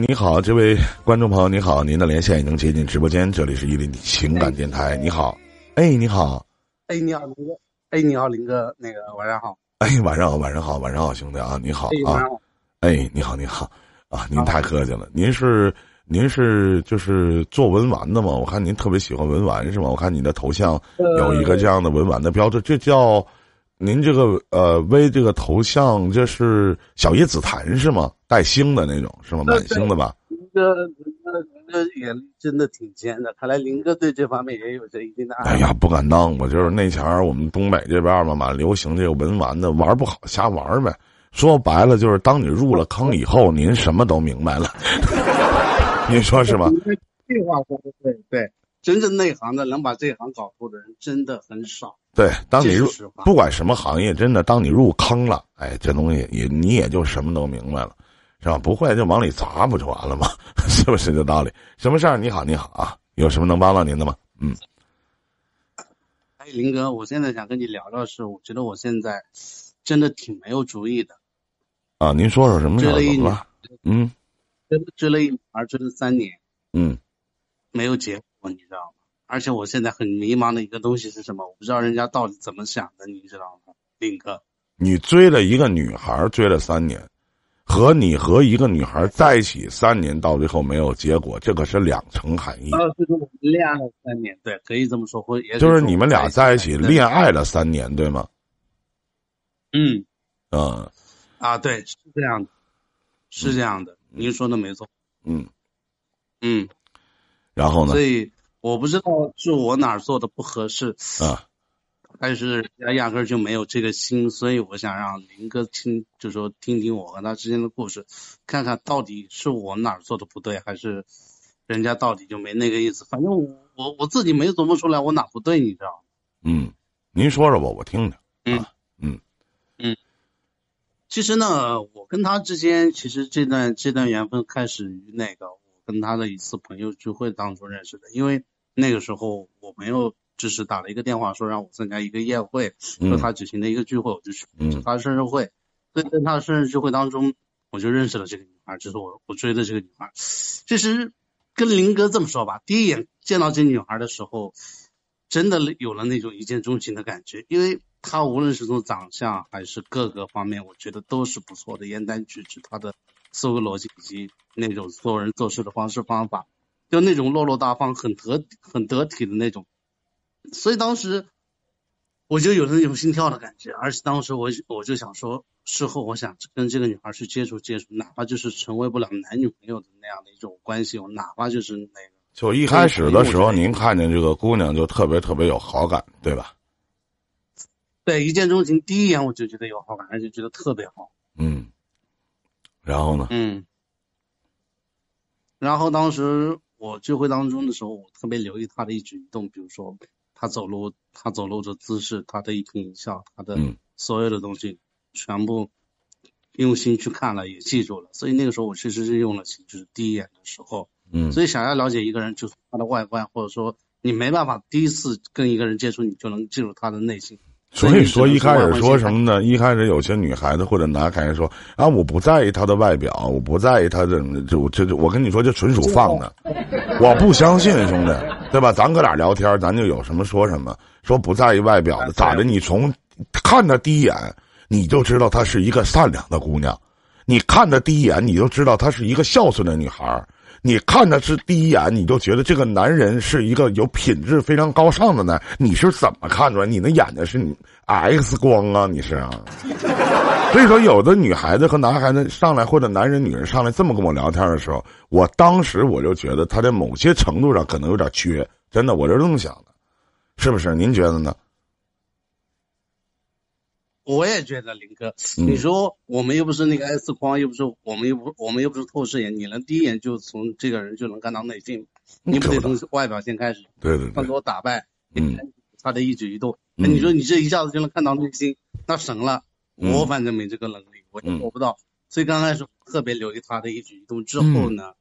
你好，这位观众朋友，你好，您的连线已经接进直播间，这里是伊林情感电台。你好，哎，你好，哎，你好，林哥，哎，你好，林哥，那个晚上好，哎，晚上好，晚上好，晚上好，兄弟啊，你好啊，好，哎，你好，你好啊，您太客气了，您是您是就是做文玩的吗？我看您特别喜欢文玩是吗？我看你的头像有一个这样的文玩的标志，这叫您这个呃微这个头像，这是小叶紫檀是吗？带星的那种是吗？满星的吧？林哥，林哥，林哥眼力真的挺尖的，看来林哥对这方面也有着一定的爱。哎呀，不敢当，我就是那前儿我们东北这边嘛，蛮流行这个文玩的，玩不好瞎玩呗。说白了就是，当你入了坑以后，您什么都明白了。您说是吧？这话说的对，对，真正内行的能把这行搞透的人真的很少。对，当你入不管什么行业，真的当你入坑了，哎，这东西也你也就什么都明白了，是吧？不会就往里砸不就完了吗？是不是这道理？什么事儿？你好，你好啊，有什么能帮到您的吗？嗯，哎，林哥，我现在想跟你聊聊是，我觉得我现在真的挺没有主意的，啊，您说说什么事儿？追了一怎么了？嗯追追了一女孩追了三年，嗯，没有结果，你知道吗？而且我现在很迷茫的一个东西是什么？我不知道人家到底怎么想的，你知道吗，林哥？你追了一个女孩，追了三年，和你和一个女孩儿在一起三年，到最后没有结果，这可是两层含义。呃，就是我们恋爱了三年，对，可以这么说，或也就是你们俩在一起恋爱了三年，对吗？嗯。嗯。啊，对，是这样的，是这样的，您说的没错，嗯，嗯，然后呢？所？以我不知道是我哪儿做的不合适，啊，还是人家压根儿就没有这个心，所以我想让林哥听，就说听听我和他之间的故事，看看到底是我哪儿做的不对，还是人家到底就没那个意思。反正我我我自己没琢磨出来我哪不对，你知道吗？嗯，您说说吧，我听听。嗯啊嗯其实呢，我跟他之间，其实这段这段缘分开始于那个我跟他的一次朋友聚会当中认识的。因为那个时候我朋友只是打了一个电话说让我参加一个宴会，说嗯他举行的一个聚会，我就去嗯是他的生日会。所以在他的生日聚会当中，我就认识了这个女孩，就是我我追的这个女孩。其实跟林哥这么说吧，第一眼见到这女孩的时候，真的有了那种一见钟情的感觉，因为她无论是从长相还是各个方面，我觉得都是不错的，言谈举止，她的思维逻辑以及那种做人做事的方式方法，就那种落落大方、很得很得体的那种。所以当时我就有那种心跳的感觉，而且当时我我就想说，事后我想跟这个女孩去接触接触，哪怕就是成为不了男女朋友的那样的一种关系，我哪怕就是那个。就一开始的时候，您看见这个姑娘就特别特别有好感，对吧？对，一见钟情，第一眼我就觉得有好感，而且觉得特别好。嗯。然后呢？嗯。然后当时我聚会当中的时候，我特别留意她的一举一动，比如说他走路，他走路的姿势，他的一颦一笑，他的嗯所有的东西，全部用心去看了，也记住了。所以那个时候我确实是用了心，就是第一眼的时候。嗯所以想要了解一个人，就是他的外观，或者说你没办法第一次跟一个人接触，你就能进入他的内心。所以说一开始说？什么呢？一开始有些女孩子或者男孩子说啊，我不在意他的外表，我不在意他的就这这，我跟你说这纯属放的，我不相信兄弟，对吧？咱哥俩聊天，咱就有什么说什么，说不在意外表的咋的？你从看她第一眼，你就知道她是一个善良的姑娘，你看她第一眼，你就知道她是一个孝顺的女孩儿。你看的是第一眼，你就觉得这个男人是一个有品质、非常高尚的男。你是怎么看出来？你那眼睛是你 X 光啊？你是啊？所以说，有的女孩子和男孩子上来，或者男人、女人上来这么跟我聊天的时候，我当时我就觉得他在某些程度上可能有点缺，真的，我就这么想的，是不是？您觉得呢？我也觉得林哥，嗯。你说我们又不是那个 X 光，又不是我们又不我们又不是透视眼，你能第一眼就从这个人就能看到内心，你不得从外表先开始，对对对。穿，着打败，嗯。他的一举一动，嗯。那你说你这一下子就能看到内心，那神了。嗯。我反正没这个能力，我做不到。所以刚开始特别留意他的一举一动，之后呢，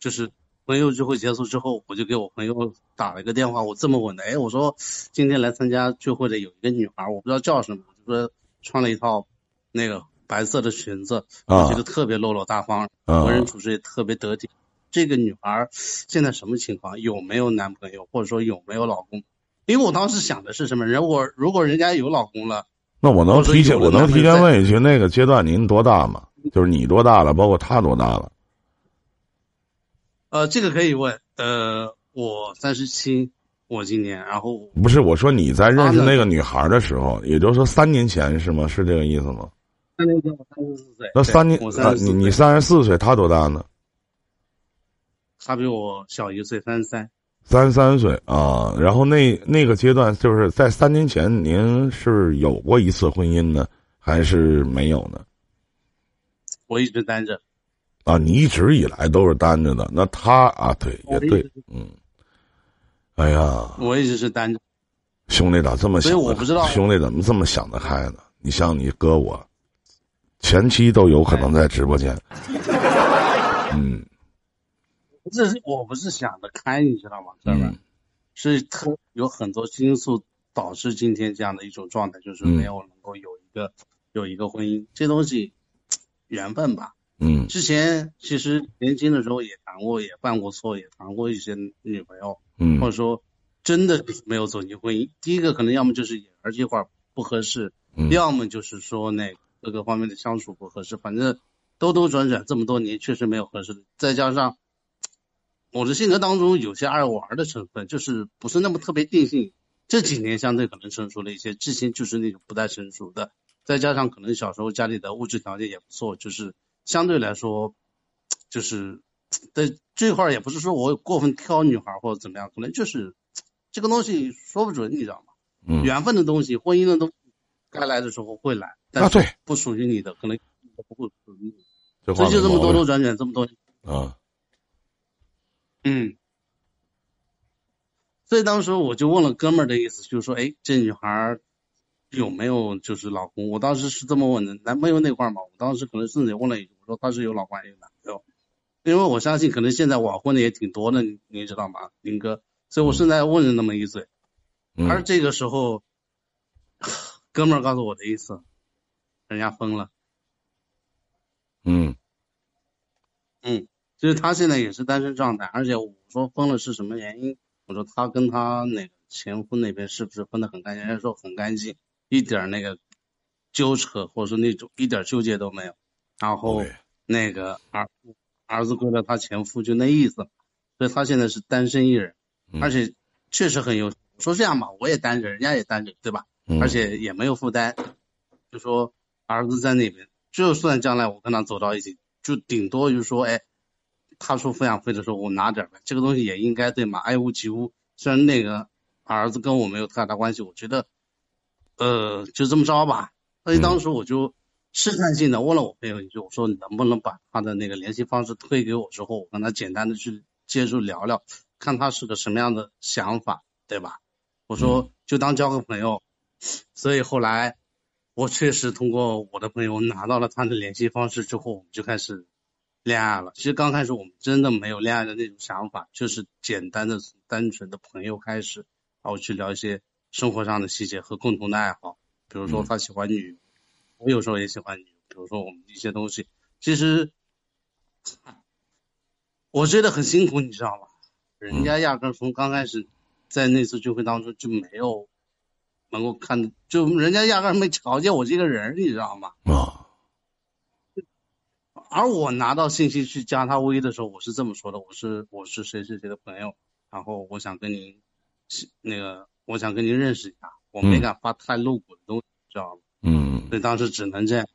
就是朋友聚会结束之后，我就给我朋友打了一个电话，我这么问的，哎，我说今天来参加聚会的有一个女孩，我不知道叫什么，我就说穿了一套那个白色的裙子，我觉得特别落落大方，为人处事也特别得体。这个女孩现在什么情况？有没有男朋友，或者说有没有老公？因为我当时想的是什么？人？我如果人家有老公了，那我能提前我能提前问一句，那个阶段您多大吗？就是你多大了？包括他多大了？呃，这个可以问。呃，我三十七，我今年，然后不是我说你在认识那个女孩的时候，也就是说三年前是吗？是这个意思吗？三年前我三十四岁。那三年啊，你你三十四岁，她多大呢？她比我小一岁，三十三。三十三岁啊，然后那那个阶段就是在三年前，您是有过一次婚姻呢，还是没有呢？我一直单着。啊，你一直以来都是单着的，那他啊，对，也对，嗯。哎呀，我一直是单着。兄弟咋这么想？我不知道。兄弟怎么这么想得开呢？你像你哥我，前期都有可能在直播间。嗯。这是我不是想得开，你知道吗？知道吧？是特有很多因素导致今天这样的一种状态，就是没有能够有一个有一个婚姻。这东西缘分吧。嗯。之前其实年轻的时候也谈过，也犯过错，也谈过一些女朋友。嗯。或者说真的没有走进婚姻。第一个可能要么就是眼儿这块不合适，要么就是说那各个方面的相处不合适。反正兜兜转转这么多年，确实没有合适的。再加上。我的性格当中有些爱玩的成分，就是不是那么特别定性。这几年相对可能成熟了一些，之前就是那种不太成熟的。再加上可能小时候家里的物质条件也不错，就是相对来说，就是在这块儿也不是说我过分挑女孩或者怎么样，可能就是这个东西说不准，你知道吗？嗯。缘分的东西，婚姻的东西，该来的时候会来，啊对，不属于你的可能不会属于你。所以就这么兜兜转转这么多年。啊。嗯，所以当时我就问了哥们儿的意思，就是说，哎，这女孩有没有就是老公？我当时是这么问的，男朋友那块儿嘛，我当时可能甚至也问了一句，我说他是有老公有男朋友？因为我相信可能现在晚婚的也挺多的，你知道吗，林哥？所以我顺带问了那么一嘴，而这个时候，哥们儿告诉我的意思，人家分了。嗯，嗯。就是他现在也是单身状态，而且我说分了是什么原因？我说他跟他那个前夫那边是不是分的很干净？人家说很干净，一点那个纠扯或者说那种一点纠结都没有。然后那个儿儿子归了他前夫，就那意思。所以他现在是单身一人，而且确实很优秀。说这样吧，我也单着，人家也单着，对吧？而且也没有负担。就说儿子在那边，就算将来我跟他走到一起，就顶多就说，哎。他说抚养费的时候，我拿点呗，这个东西也应该对嘛，爱屋及乌。虽然那个儿子跟我没有太大关系，我觉得，呃，就这么着吧。所以当时我就试探性的问了我朋友一句，我说你能不能把他的那个联系方式推给我之后，我跟他简单的去接触聊聊，看他是个什么样的想法，对吧？我说就当交个朋友。所以后来我确实通过我的朋友拿到了他的联系方式之后，我们就开始。恋爱了，其实刚开始我们真的没有恋爱的那种想法，就是简单的、单纯的朋友开始，然后去聊一些生活上的细节和共同的爱好，比如说他喜欢女，我有时候也喜欢你，比如说我们一些东西，其实我觉得很辛苦，你知道吗？人家压根从刚开始在那次聚会当中就没有能够看，就人家压根没瞧见我这个人，你知道吗？啊。而我拿到信息去加他微的时候，我是这么说的：我是我是谁谁谁的朋友，然后我想跟您，那个我想跟您认识一下，我没敢发太露骨的东西，知道吗？嗯。所以当时只能这样，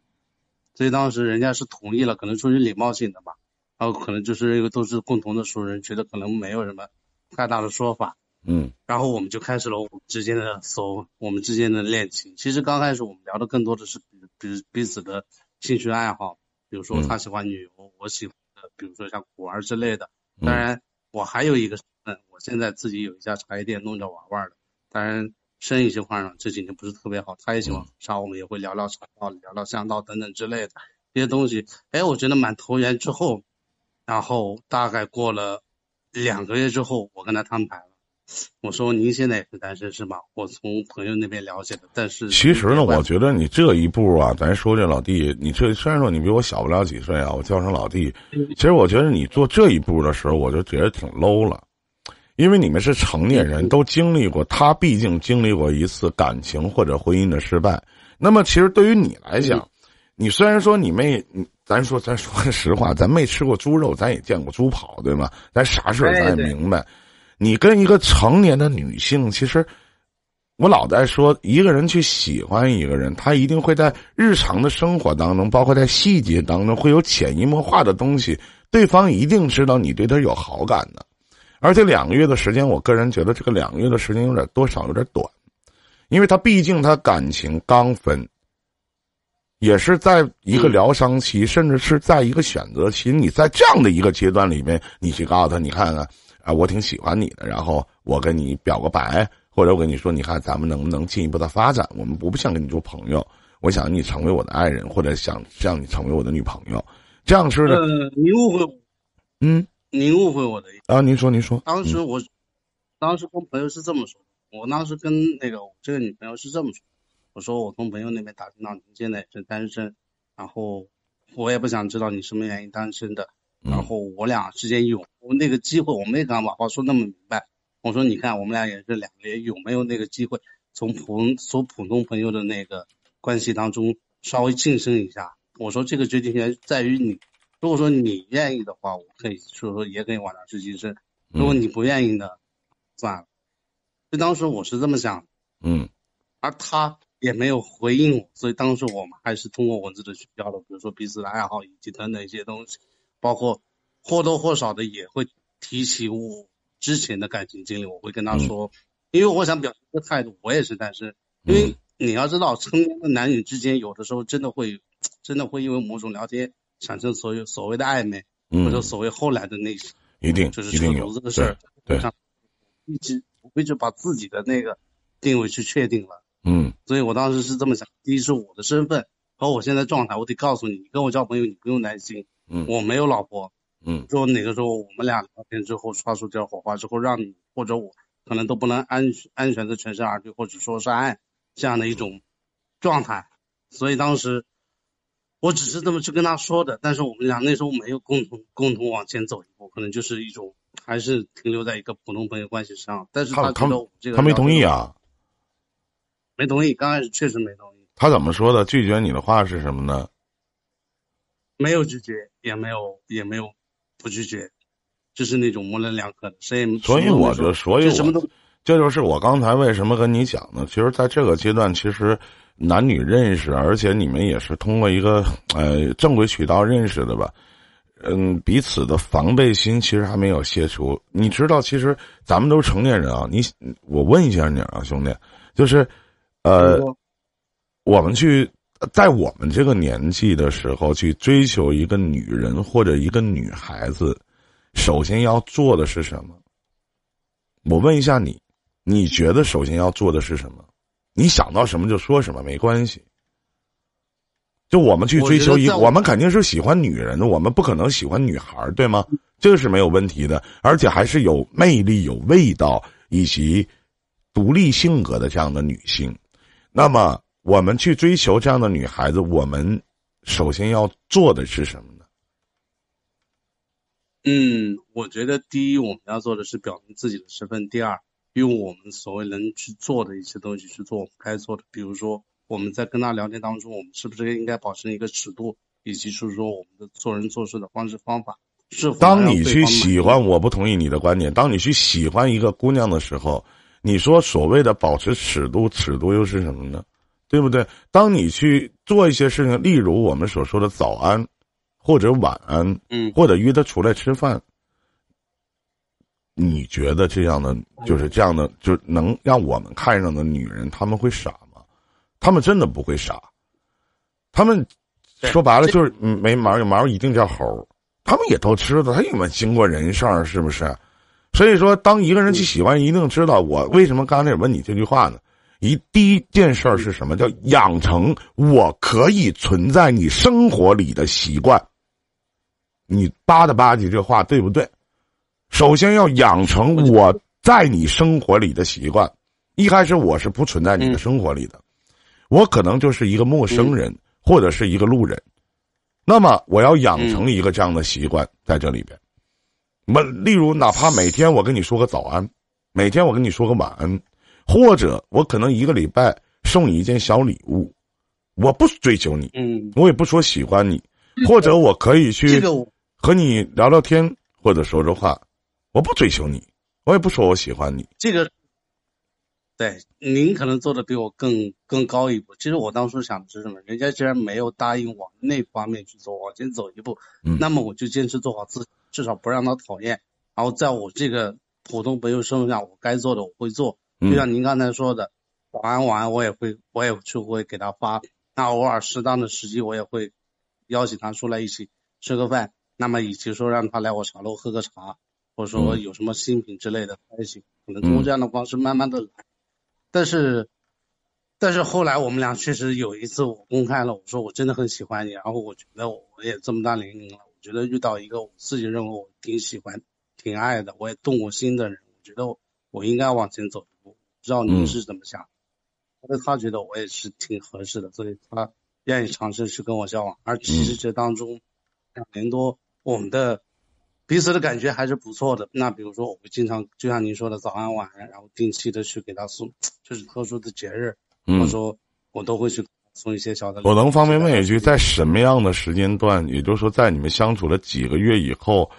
所以当时人家是同意了，可能出于礼貌性的吧，然后可能就是因为都是共同的熟人，觉得可能没有什么太大的说法。嗯。然后我们就开始了我们之间的所我们之间的恋情。其实刚开始我们聊的更多的是比比彼此的兴趣爱好。比如说他喜欢旅游，我喜欢的，比如说像古玩之类的。当然，我还有一个身份，我现在自己有一家茶叶店，弄着玩玩的。当然，生意情况呢这几年不是特别好，他也喜欢茶，我们也会聊聊茶道、聊聊香道等等之类的这些东西。哎，我觉得蛮投缘。之后，然后大概过了两个月之后，我跟他摊牌了。我说您现在也是单身是吗？我从朋友那边了解的，但是其实呢，我觉得你这一步啊，咱说这老弟，你这虽然说你比我小不了几岁啊，我叫声老弟，其实我觉得你做这一步的时候，我就觉得挺 low 了，因为你们是成年人，都经历过，他毕竟经历过一次感情或者婚姻的失败。那么，其实对于你来讲，你虽然说你没，咱说咱说实话，咱没吃过猪肉，咱也见过猪跑，对吗？咱啥事儿咱也明白。你跟一个成年的女性，其实我老在说，一个人去喜欢一个人，他一定会在日常的生活当中，包括在细节当中，会有潜移默化的东西，对方一定知道你对他有好感的。而且两个月的时间，我个人觉得这个两个月的时间有点多少有点短。因为他毕竟他感情刚分，也是在一个疗伤期，甚至是在一个选择期。你在这样的一个阶段里面，你去告诉他，你看看啊，我挺喜欢你的，然后我跟你表个白，或者我跟你说，你看咱们能不能进一步的发展？我们不不想跟你做朋友，我想你成为我的爱人，或者想让你成为我的女朋友，这样式的。你误会，嗯，您误会我的意思啊？您说，您说。当时我，当时跟朋友是这么说。我当时跟那个这个女朋友是这么说，我说我从朋友那边打听到你现在是单身，然后我也不想知道你什么原因单身的，然后我俩之间有我那个机会，我没敢把话说那么明白。我说你看我们俩也是两个人，有没有那个机会从普从普通朋友的那个关系当中稍微晋升一下？我说这个决定权在于你，如果说你愿意的话，我可以说说也可以往上去晋升；如果你不愿意的，算了。所以当时我是这么想，嗯，而他也没有回应我，所以当时我们还是通过文字的去交流，比如说彼此的爱好以及等等一些东西，包括或多或少的也会提起我之前的感情经历，我会跟他说，因为我想表示一个态度，我也是单身，因为你要知道，成年的男女之间有的时候真的会，真的会因为某种聊天产生所有所谓的暧昧，或者所谓后来的那些，一定就是一定有这个事儿，对，一直。我就把自己的那个定位去确定了，嗯，所以我当时是这么想：第一是我的身份和我现在状态，我得告诉你，你跟我交朋友你不用担心，嗯，我没有老婆，嗯，说哪个时候我们俩聊天之后擦出点火花之后，让你或者我可能都不能安安全的全身而退，或者说是爱这样的一种状态，所以当时我只是这么去跟他说的，但是我们俩那时候没有共同共同往前走一步，可能就是一种。还是停留在一个普通朋友关系上，但是他他这个他没同意啊，没同意，刚开始确实没同意。他怎么说的？拒绝你的话是什么呢？没有拒绝，也没有也没有不拒绝，就是那种模棱两可的，谁也所以我就所以什么都，这就是我刚才为什么跟你讲呢？其实，在这个阶段，其实男女认识，而且你们也是通过一个呃正规渠道认识的吧。嗯，彼此的防备心其实还没有卸除。你知道，其实咱们都是成年人啊。你，我问一下你啊，兄弟，就是，呃，我们去在我们这个年纪的时候去追求一个女人或者一个女孩子，首先要做的是什么？我问一下你，你觉得首先要做的是什么？你想到什么就说什么，没关系。就我们去追求一，我们肯定是喜欢女人的，我们不可能喜欢女孩对吗？这个是没有问题的，而且还是有魅力、有味道以及独立性格的这样的女性。那么，我们去追求这样的女孩子，我们首先要做的是什么呢？嗯，我觉得第一，我们要做的是表明自己的身份；第二，用我们所谓能去做的一些东西去做我们该做的，比如说。我们在跟他聊天当中，我们是不是应该保持一个尺度，以及是说我们的做人做事的方式方法？是当你去喜欢，我不同意你的观点。当你去喜欢一个姑娘的时候，你说所谓的保持尺度，尺度又是什么呢？对不对？当你去做一些事情，例如我们所说的早安，或者晚安，嗯，或者约她出来吃饭，你觉得这样的就是这样的，就能让我们看上的女人，他们会傻吗？他们真的不会傻，他们说白了就是没毛有毛一定叫猴，他们也都知道，他有没有经过人事儿，是不是？所以说，当一个人去喜欢，一定知道我为什么刚才问你这句话呢？一第一件事儿是什么？叫养成我可以存在你生活里的习惯。你吧嗒吧唧这话对不对？首先要养成我在你生活里的习惯。一开始我是不存在你的生活里的，我可能就是一个陌生人或者是一个路人。那么我要养成一个这样的习惯在这里边。那，例如哪怕每天我跟你说个早安，每天我跟你说个晚安，或者我可能一个礼拜送你一件小礼物，我不追求你，嗯，我也不说喜欢你，或者我可以去和你聊聊天或者说说话，我不追求你，我也不说我喜欢你，这个。对，您可能做的比我更更高一步。其实我当初想的是什么？人家既然没有答应往那方面去做，往前走一步，那么我就坚持做好自己，至少不让他讨厌。然后在我这个普通朋友身份上，我该做的我会做。就像您刚才说的，早安晚安，我也会，我也就会给他发。那偶尔适当的时机，我也会邀请他出来一起吃个饭。那么以及说让他来我茶楼喝个茶，或者说有什么新品之类的，一起可能通过这样的方式慢慢的来。但是，但是后来我们俩确实有一次我公开了，我说我真的很喜欢你，然后我觉得我也这么大年龄了，我觉得遇到一个我自己认为我挺喜欢、挺爱的，我也动过心的人，我觉得我应该往前走一步。不知道你是怎么想？因为他觉得我也是挺合适的，所以他愿意尝试去跟我交往。而其实这当中两年多，我们的。彼此的感觉还是不错的。那比如说，我会经常就像您说的早安晚安，然后定期的去给他送，就是特殊的节日，或者说我都会去送一些小的。我能方便问一句，在什么样的时间段？也就是说，在你们相处了几个月以后，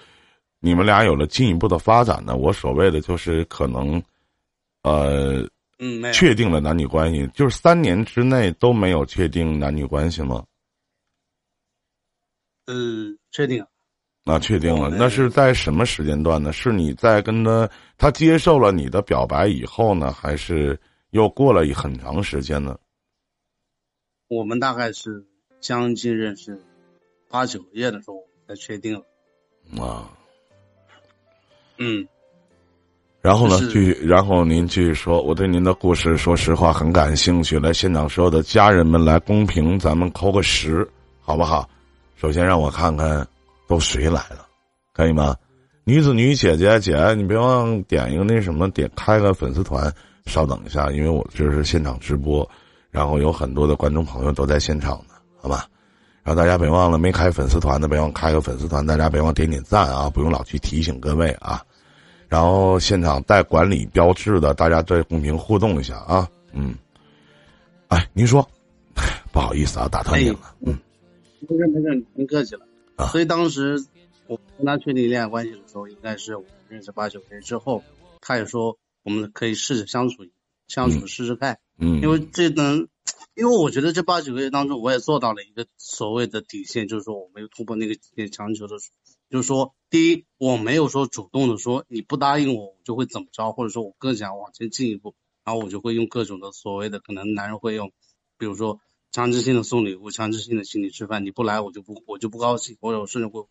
你们俩有了进一步的发展呢？我所谓的就是可能，呃，嗯，确定了男女关系，就是三年之内都没有确定男女关系吗？嗯，确定。那确定了，那是在什么时间段呢？是你在跟他他接受了你的表白以后呢，还是又过了很长时间呢？我们大概是将近认识八九个月的时候才确定了。啊，嗯，然后呢？继续，然后您继续说。我对您的故事，说实话很感兴趣。来，现场所有的家人们来公屏，咱们扣个十，好不好？首先让我看看。都谁来了？可以吗？女子女姐姐姐，你别忘点一个那什么，点开个粉丝团。稍等一下，因为我这是现场直播，然后有很多的观众朋友都在现场呢，好吧？然后大家别忘了没开粉丝团的，别忘开个粉丝团。大家别忘点点赞啊，不用老去提醒各位啊。然后现场带管理标志的，大家在公屏互动一下啊。嗯，哎，您说，不好意思啊，打断您了。嗯，没事没事，您客气了。所以当时我跟他确定恋爱关系的时候，应该是我们认识八九个月之后，他也说我们可以试着相处相处试试看。嗯，因为这能，因为我觉得这八九个月当中，我也做到了一个所谓的底线，就是说我没有突破那个底线，强求的，就是说，第一，我没有说主动的说你不答应我，我就会怎么着，或者说我更想往前进一步，然后我就会用各种的所谓的可能男人会用，比如说。强制性的送礼物，强制性的请你吃饭，你不来我就不我就不高兴，或者我甚至会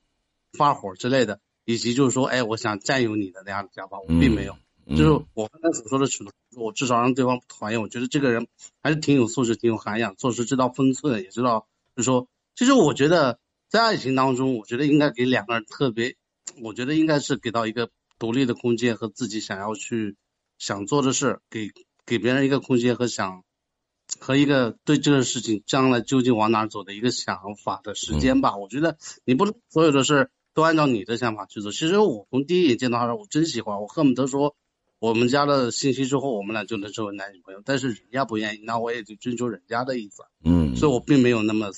发火之类的，以及就是说，哎，我想占有你的那样的想法，我并没有，就是我刚才所说的尺度，我至少让对方不讨厌，我觉得这个人还是挺有素质、挺有涵养，做事知道分寸，也知道，就是说，其实我觉得在爱情当中，我觉得应该给两个人特别，我觉得应该是给到一个独立的空间和自己想要去想做的事，给给别人一个空间和想。和一个对这个事情将来究竟往哪走的一个想法的时间吧，我觉得你不能所有的事都按照你的想法去做。其实我从第一眼见到他，我真喜欢，我恨不得说我们家的信息之后，我们俩就能成为男女朋友。但是人家不愿意，那我也就遵守人家的意思。嗯，所以我并没有那么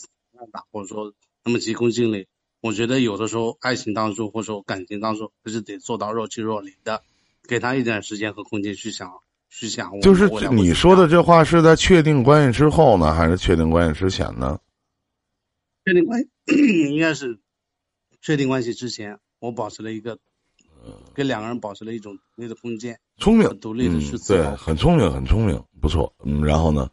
大，或者说那么急功近利。我觉得有的时候爱情当中或者说感情当中，还是得做到若即若离的，给他一点时间和空间去想。是想，就是你说的这话是在确定关系之后呢，还是确定关系之前呢？确定关系 应该是确定关系之前，我保持了一个，跟两个人保持了一种独立的空间，聪明，独立的去对，很聪明，很聪明，不错。嗯，然后呢？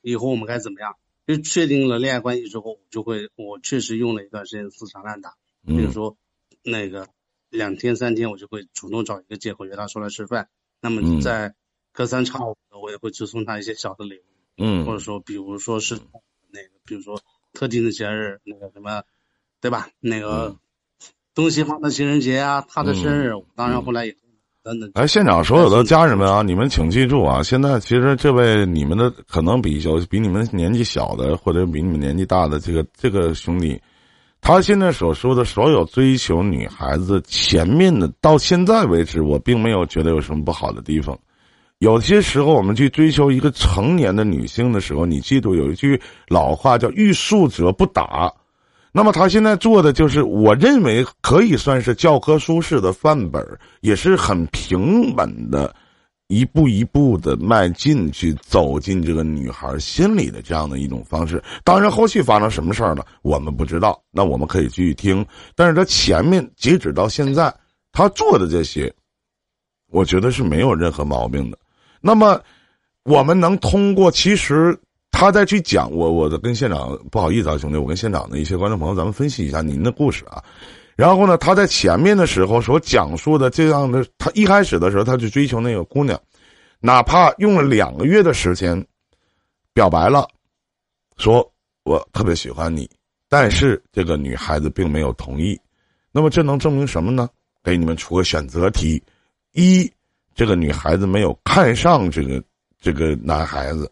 以后我们该怎么样？就确定了恋爱关系之后，就会我确实用了一段时间死缠烂打，比如说那个两天三天，我就会主动找一个借口约他出来吃饭。那么在隔三差五的，我也会去送他一些小的礼物，嗯，或者说，比如说是那个，比如说特定的节日，那个什么，对吧？那个东西方的情人节啊，他的生日，当然后来也等等。哎，现场所有的家人们啊，你们请记住啊！现在其实这位你们的可能比有比你们年纪小的，或者比你们年纪大的这个这个兄弟，他现在所说的所有追求女孩子前面的，到现在为止，我并没有觉得有什么不好的地方。有些时候，我们去追求一个成年的女性的时候，你记住有一句老话叫“欲速则不达”。那么他现在做的就是，我认为可以算是教科书式的范本，也是很平稳的，一步一步的迈进去，走进这个女孩心里的这样的一种方式。当然，后续发生什么事儿了，我们不知道。那我们可以继续听。但是他前面截止到现在，他做的这些，我觉得是没有任何毛病的。那么，我们能通过其实他再去讲我，我的跟现场不好意思啊，兄弟，我跟现场的一些观众朋友，咱们分析一下您的故事啊。然后呢，他在前面的时候所讲述的这样的，他一开始的时候他去追求那个姑娘，哪怕用了两个月的时间表白了，说我特别喜欢你，但是这个女孩子并没有同意。那么这能证明什么呢？给你们出个选择题，一。这个女孩子没有看上这个这个男孩子，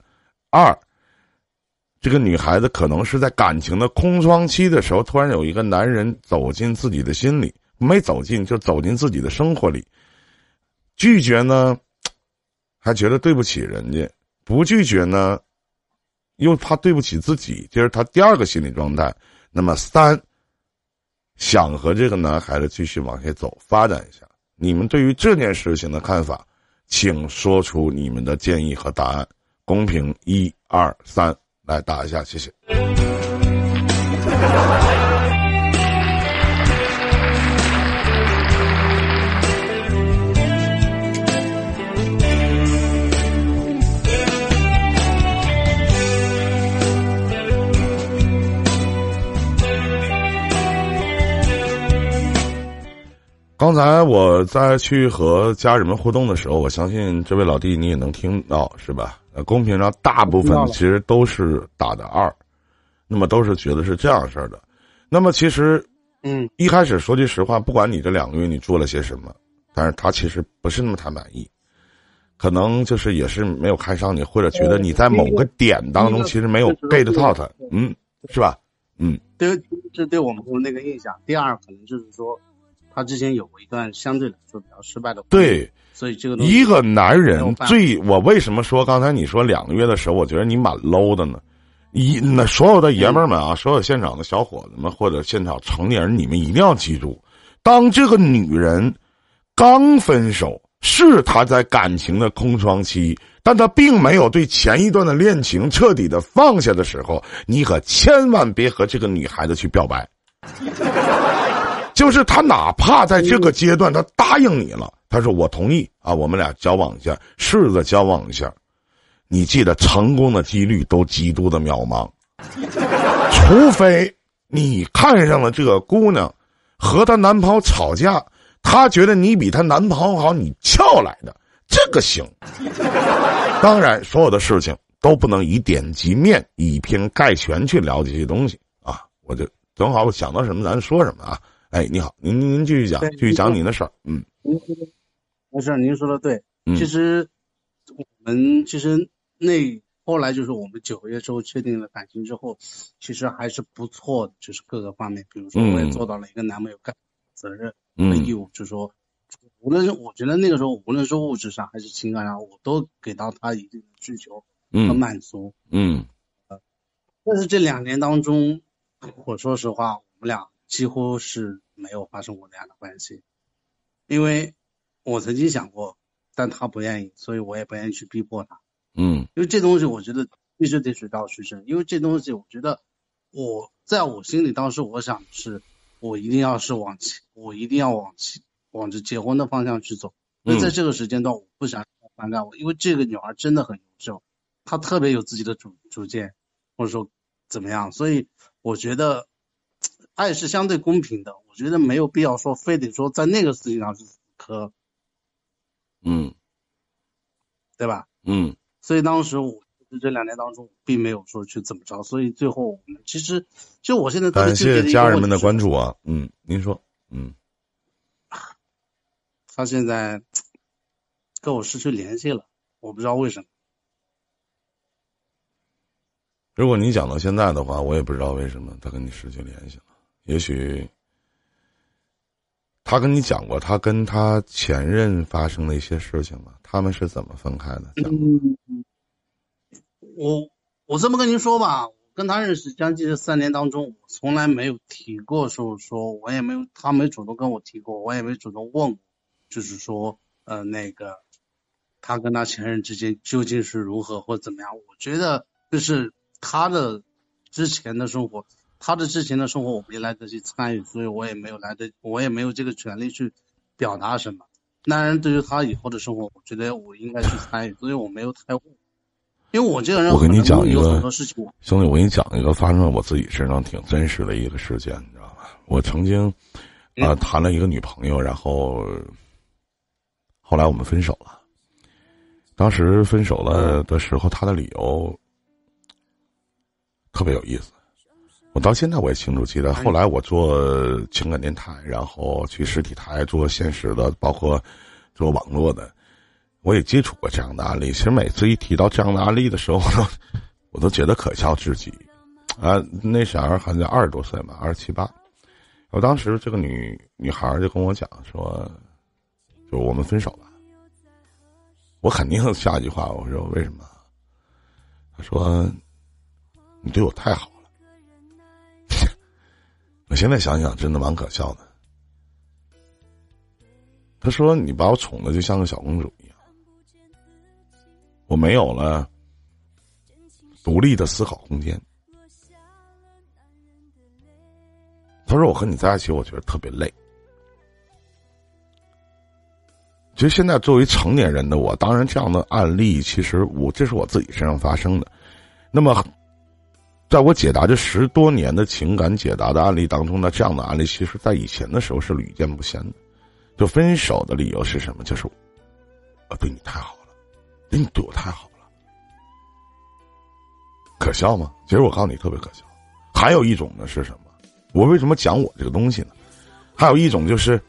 二，这个女孩子可能是在感情的空窗期的时候，突然有一个男人走进自己的心里，没走进就走进自己的生活里，拒绝呢，还觉得对不起人家；不拒绝呢，又怕对不起自己，这是他第二个心理状态。那么三，想和这个男孩子继续往下走，发展一下。你们对于这件事情的看法，请说出你们的建议和答案。公屏一二三，来打一下，谢谢。刚才我在去和家人们互动的时候，我相信这位老弟你也能听到，是吧？呃，公屏上大部分其实都是打的二，那么都是觉得是这样事儿的。那么其实，嗯，一开始说句实话，不管你这两个月你做了些什么，但是他其实不是那么太满意，可能就是也是没有看上你，或者觉得你在某个点当中其实没有 get 到他，嗯，是吧？嗯，对，这对我们那个印象。第二，可能就是说。他之前有过一段相对来说比较失败的，对，所以这个一个男人最我为什么说刚才你说两个月的时候，我觉得你蛮 low 的呢？一那所有的爷们儿们啊，所有现场的小伙子们或者现场成年人，你们一定要记住，当这个女人刚分手，是她在感情的空窗期，但她并没有对前一段的恋情彻底的放下的时候，你可千万别和这个女孩子去表白。就是他，哪怕在这个阶段，他答应你了，他说我同意啊，我们俩交往一下，试着交往一下，你记得成功的几率都极度的渺茫，除非你看上了这个姑娘，和她男朋友吵架，她觉得你比她男朋友好，你撬来的，这个行。当然，所有的事情都不能以点及面，以偏概全去了解这些东西啊。我就正好想到什么，咱说什么啊。哎，你好，您您继续讲，继续讲您的事儿。嗯，没事，您说的对。其实我们其实那后来就是我们九个月之后确定了感情之后，其实还是不错的，就是各个方面，比如说我也做到了一个男朋友该责任和义务，就是说，无论是我觉得那个时候，无论是物质上还是情感上，我都给到他一定的需求和满足。嗯，但是这两年当中，我说实话，我们俩。几乎是没有发生过那样的关系，因为我曾经想过，但他不愿意，所以我也不愿意去逼迫他。嗯，因为这东西我觉得必须得水到渠成，因为这东西我觉得我在我心里当时我想是，我一定要是往前，我一定要往前往着结婚的方向去走。那在这个时间段，我不想反感我，因为这个女孩真的很优秀，她特别有自己的主主见，或者说怎么样，所以我觉得。爱是相对公平的，我觉得没有必要说非得说在那个事情上是死磕，嗯，对吧？嗯，所以当时我这两年当中并没有说去怎么着，所以最后我们其实就我现在感谢家人们的关注啊，嗯，您说，嗯，他现在跟我失去联系了，我不知道为什么。如果你讲到现在的话，我也不知道为什么他跟你失去联系了。也许他跟你讲过他跟他前任发生的一些事情吗？他们是怎么分开的？我我这么跟您说吧，跟他认识将近这三年当中，我从来没有提过，说说我也没有，他没主动跟我提过，我也没主动问，就是说，呃，那个他跟他前任之间究竟是如何或怎么样？我觉得就是。他的之前的生活，他的之前的生活我没来得及参与，所以我也没有来得，我也没有这个权利去表达什么。当然，对于他以后的生活，我觉得我应该去参与，所以我没有太问。因为我这个人，我跟你讲一个兄弟，我给你讲一个发生在我自己身上挺真实的一个事件，你知道吧？我曾经啊谈了一个女朋友，然后后来我们分手了。当时分手了的时候，他的理由。特别有意思，我到现在我也清楚记得。后来我做情感电台，然后去实体台做现实的，包括做网络的，我也接触过这样的案例。其实每次一提到这样的案例的时候，我都 我都觉得可笑至极。啊，那小孩好像二十多岁嘛，二十七八。我当时这个女女孩就跟我讲说，就我们分手吧。我肯定下一句话，我说为什么？他说。你对我太好现在想想真的蛮可笑的。他说：“你把我宠的就像个小公主一样，我没有了独立的思考空间。”他说：“我和你在一起，我觉得特别累。”其实现在作为成年人的我，当然这样的案例，其实我这是我自己身上发生的。那么。在我解答这十多年的情感解答的案例当中呢，这样的案例其实在以前的时候是屡见不鲜的。就分手的理由是什么？就是我对你太好了，你对我太好了，可笑吗？其实我告诉你，特别可笑。还有一种呢是什么？我为什么讲我这个东西呢？还有一种就是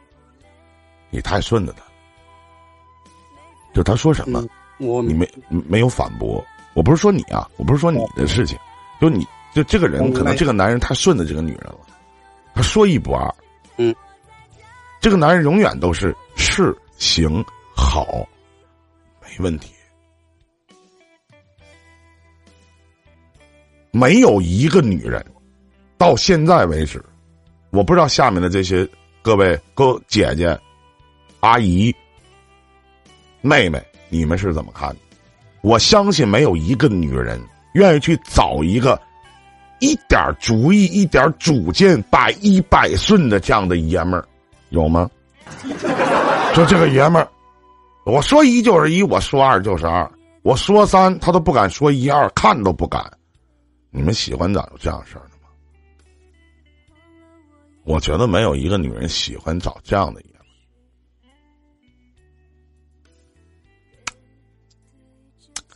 你太顺着他，就他说什么，我你没没有反驳。我不是说你啊，我不是说你的事情，就你就这个人，可能这个男人太顺着这个女人了，他说一不二，嗯，这个男人永远都是是行好，没问题，没有一个女人到现在为止，我不知道下面的这些各位哥姐姐、阿姨、妹妹，你们是怎么看的？我相信没有一个女人愿意去找一个一点主意、一点主见、百依百顺的这样的爷们儿，有吗？就这个爷们儿，我说一就是一，我说二就是二，我说三他都不敢说一二，看都不敢。你们喜欢咋有这样事儿的吗？我觉得没有一个女人喜欢找这样的。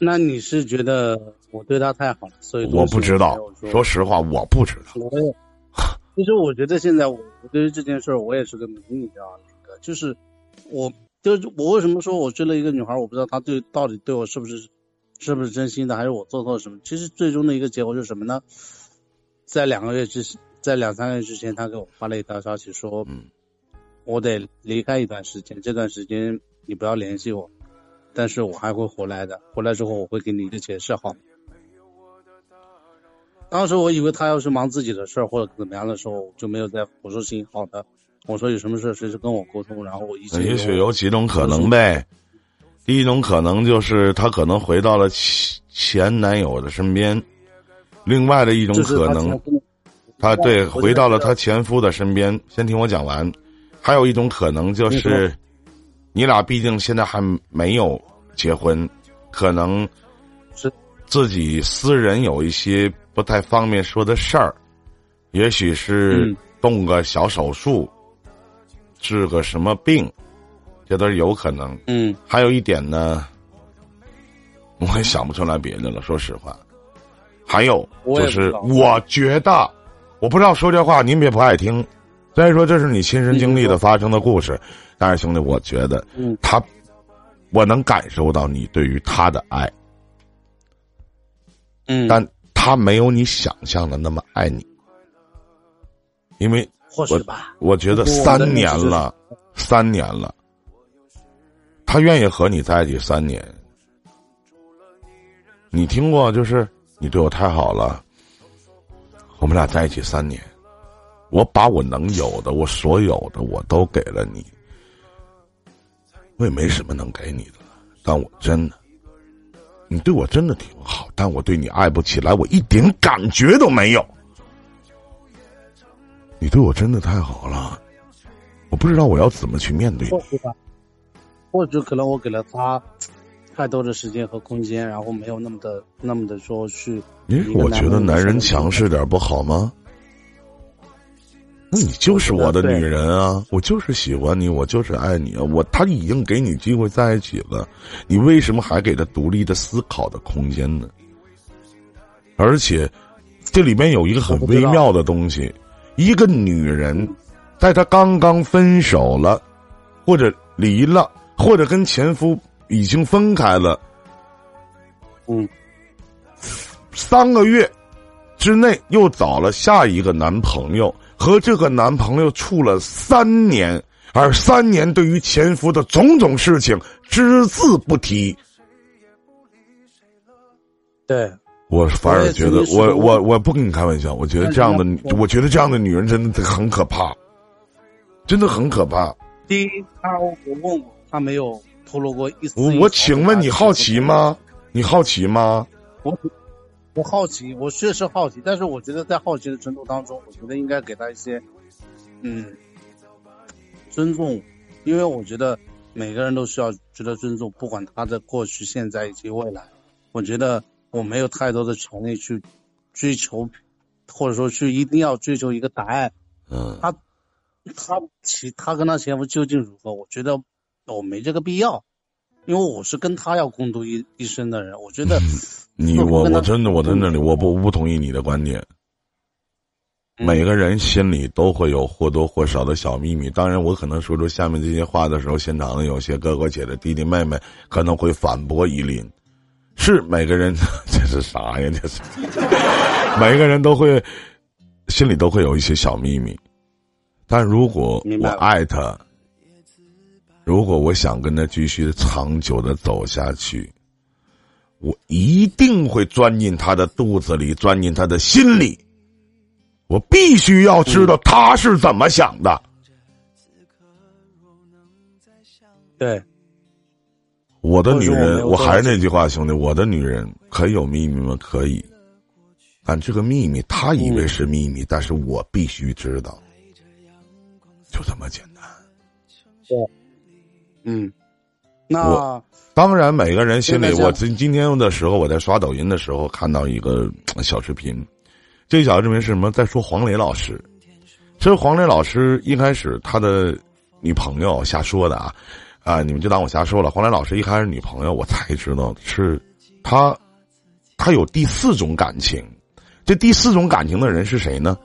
那你是觉得我对他太好了，所以我不知道。说实话，我不知道。我也，其实我觉得现在我对于这件事儿，我也是个谜，你知道那个就是，我就是我为什么说我追了一个女孩，我不知道她对到底对我是不是是不是真心的，还是我做错了什么？其实最终的一个结果是什么呢？在两个月之在两三个月之前，他给我发了一条消息说，嗯，我得离开一段时间，这段时间你不要联系我。但是我还会回来的，回来之后我会给你一个解释，好。当时我以为他要是忙自己的事儿或者怎么样的时候，就没有在。我说行，好的。我说有什么事随时跟我沟通，然后我一切。也许有几种可能呗。第一种可能就是他可能回到了前前男友的身边，另外的一种可能，他对回到了他前夫的身边。先听我讲完。还有一种可能就是。你俩毕竟现在还没有结婚，可能是自己私人有一些不太方便说的事儿，也许是动个小手术，治个什么病，这都是有可能。嗯，还有一点呢，我也想不出来别的了。说实话，还有就是，我觉得，我不知道说这话您别不爱听，虽然说这是你亲身经历的发生的故事，但是兄弟，我觉得，嗯，他，我能感受到你对于他的爱，嗯，但他没有你想象的那么爱你，因为或许吧，我觉得三年了，三年了，他愿意和你在一起三年。你听过，就是你对我太好了，我们俩在一起三年，我把我能有的，我所有的，我都给了你，我也没什么能给你的了，但我真的，你对我真的挺好，但我对你爱不起来，我一点感觉都没有。你对我真的太好了，我不知道我要怎么去面对你。或者可能我给了他太多的时间和空间，然后没有那么的那么的说去。你，我觉得男人强势点不好吗？那你就是我的女人啊！我就是喜欢你，我就是爱你啊！我他已经给你机会在一起了，你为什么还给他独立的思考的空间呢？而且，这里面有一个很微妙的东西：一个女人，在她刚刚分手了，或者离了，或者跟前夫已经分开了，嗯，三个月之内又找了下一个男朋友。和这个男朋友处了三年，而三年对于前夫的种种事情只字不提。对，我反而觉得，我我我不跟你开玩笑，我觉得这样的，我觉得这样的女人真的很可怕，真的很可怕。第一，他我问过，他没有透露过一丝。我请问你好奇吗？你好奇吗？我。我好奇，我确实好奇，但是我觉得在好奇的程度当中，我觉得应该给他一些，嗯，尊重，因为我觉得每个人都需要值得尊重，不管他的过去、现在以及未来。我觉得我没有太多的权利去追求，或者说去一定要追求一个答案。嗯。他他其他跟他前夫究竟如何？我觉得我没这个必要，因为我是跟他要共度一一生的人。我觉得。你我我真的我在那里我不不同意你的观点。每个人心里都会有或多或少的小秘密。当然，我可能说出下面这些话的时候，现场的有些哥哥姐姐、弟弟妹妹可能会反驳依林。是每个人 这是啥呀？这是 每个人都会心里都会有一些小秘密。但如果我爱他，如果我想跟他继续长久的走下去。我一定会钻进他的肚子里，钻进他的心里。我必须要知道他是怎么想的。对，我的女人，我还是那句话，兄弟，我的女人可以有秘密吗？可以，但这个秘密他以为是秘密，但是我必须知道，就这么简单。对，嗯，那。当然，每个人心里，我今今天的时候，我在刷抖音的时候看到一个小视频，这个小视频是什么？在说黄磊老师。其实黄磊老师一开始他的女朋友瞎说的啊，啊，你们就当我瞎说了。黄磊老师一开始女朋友，我才知道是他，他有第四种感情。这第四种感情的人是谁呢？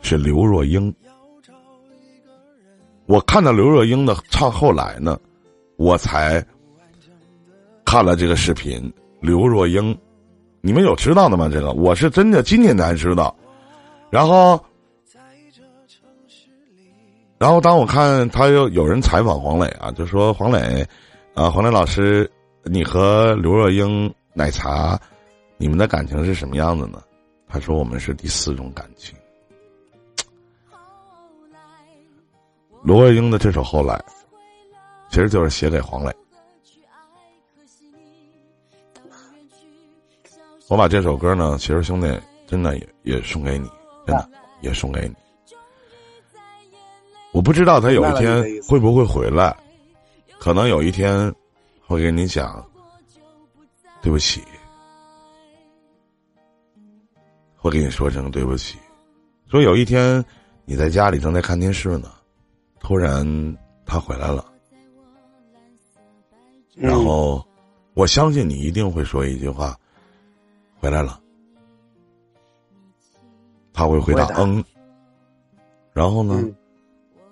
是刘若英。我看到刘若英的唱后来呢，我才。看了这个视频，刘若英，你们有知道的吗？这个我是真的今天才知道。然后，然后当我看他又有人采访黄磊啊，就说黄磊，啊，黄磊老师，你和刘若英奶茶，你们的感情是什么样子呢？他说我们是第四种感情。罗若英的这首《后来》，其实就是写给黄磊。我把这首歌呢，其实兄弟真的也也送给你，真的也送给你。我不知道他有一天会不会回来，可能有一天会跟你讲，对不起，会跟你说声对不起。说有一天你在家里正在看电视呢，突然他回来了，然后我相信你一定会说一句话。回来了，他会回答嗯，然后呢，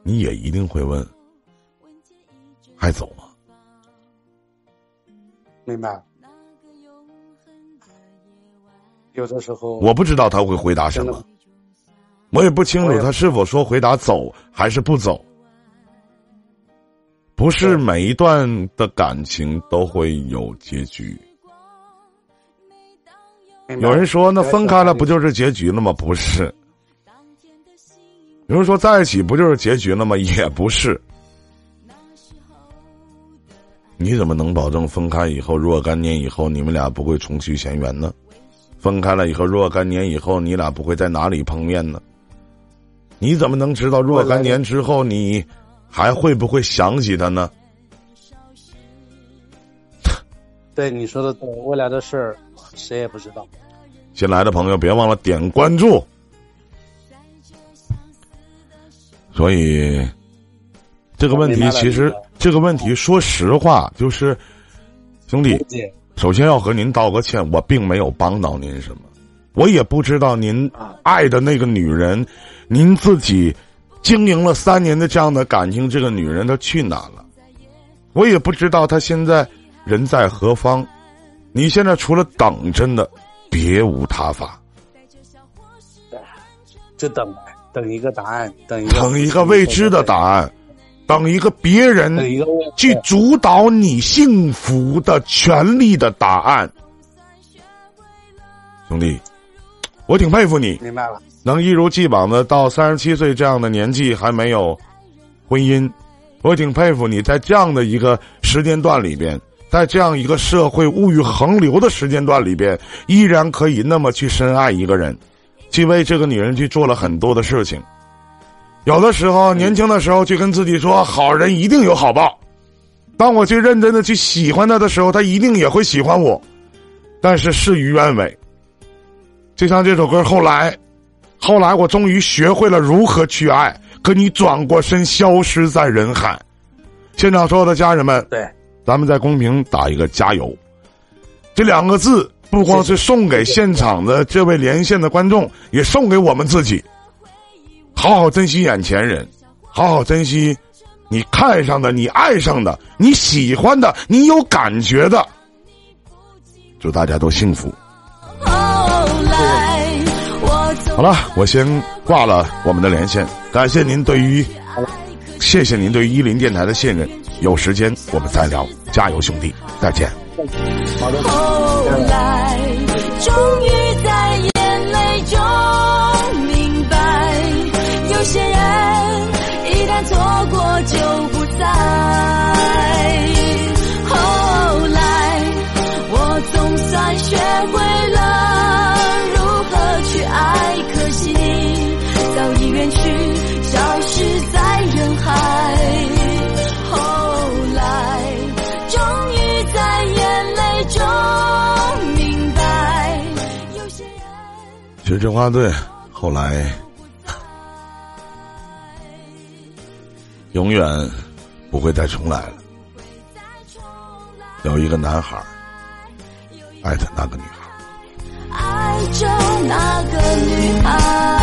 你也一定会问：还走吗？明白。有的时候，我不知道他会回答什么，我也不清楚他是否说回答走还是不走。不是每一段的感情都会有结局。有人说，那分开了不就是结局了吗？不是。有人说在一起不就是结局了吗？也不是。你怎么能保证分开以后若干年以后你们俩不会重续前缘呢？分开了以后，若干年以后，你俩不会在哪里碰面呢？你怎么能知道若干年之后你还会不会想起他呢？对你说的对，未来的事儿谁也不知道。新来的朋友别忘了点关注。所以这个问题，其实这个问题，说实话，就是兄弟。首先要和您道个歉，我并没有帮到您什么，我也不知道您爱的那个女人，您自己经营了三年的这样的感情，这个女人她去哪了？我也不知道她现在人在何方。你现在除了等，真的别无他法。就等等一个答案，等一个等一个未知的答案。等一个别人去主导你幸福的权利的答案，兄弟，我挺佩服你，明白了，能一如既往的到三十七岁这样的年纪还没有婚姻，我挺佩服你在这样的一个时间段里边，在这样一个社会物欲横流的时间段里边，依然可以那么去深爱一个人，去为这个女人去做了很多的事情。有的时候，年轻的时候，就跟自己说：“好人一定有好报。”当我去认真的去喜欢他的时候，他一定也会喜欢我。但是事与愿违。就像这首歌，后来，后来我终于学会了如何去爱，可你转过身，消失在人海。现场所有的家人们，对，咱们在公屏打一个加油，这两个字不光是送给现场的这位连线的观众，也送给我们自己。好好珍惜眼前人，好好珍惜你看上的、你爱上的、你喜欢的、你有感觉的。祝大家都幸福。好了，我先挂了我们的连线，感谢您对于，谢谢您对于伊林电台的信任。有时间我们再聊，加油，兄弟，再见。好的。就不在。后来，我总算学会远去，消失在人海。后来，终于在眼泪中明白，有些人。这话对，后来。永远不会再重来了。有一个男孩爱着那个女孩，爱着那个女孩。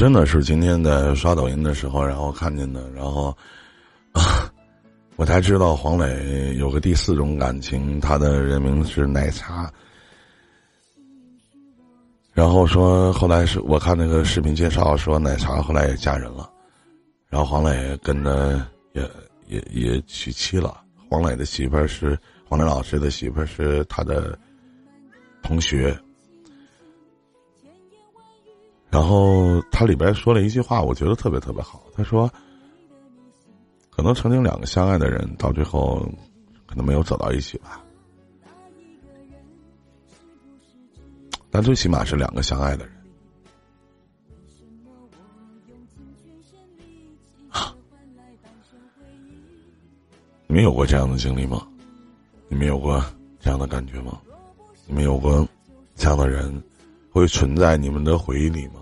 真的是今天在刷抖音的时候，然后看见的，然后啊，我才知道黄磊有个第四种感情，他的人名是奶茶。然后说后来是我看那个视频介绍说奶茶后来也嫁人了，然后黄磊跟着也也也娶妻了。黄磊的媳妇儿是黄磊老师的媳妇儿是他的同学。然后他里边说了一句话，我觉得特别特别好。他说：“可能曾经两个相爱的人，到最后可能没有走到一起吧。但最起码是两个相爱的人。你们有过这样的经历吗？你们有过这样的感觉吗？你们有过这样的人会存在你们的回忆里吗？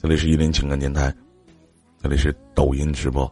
这里是伊林情感电台，这里是抖音直播。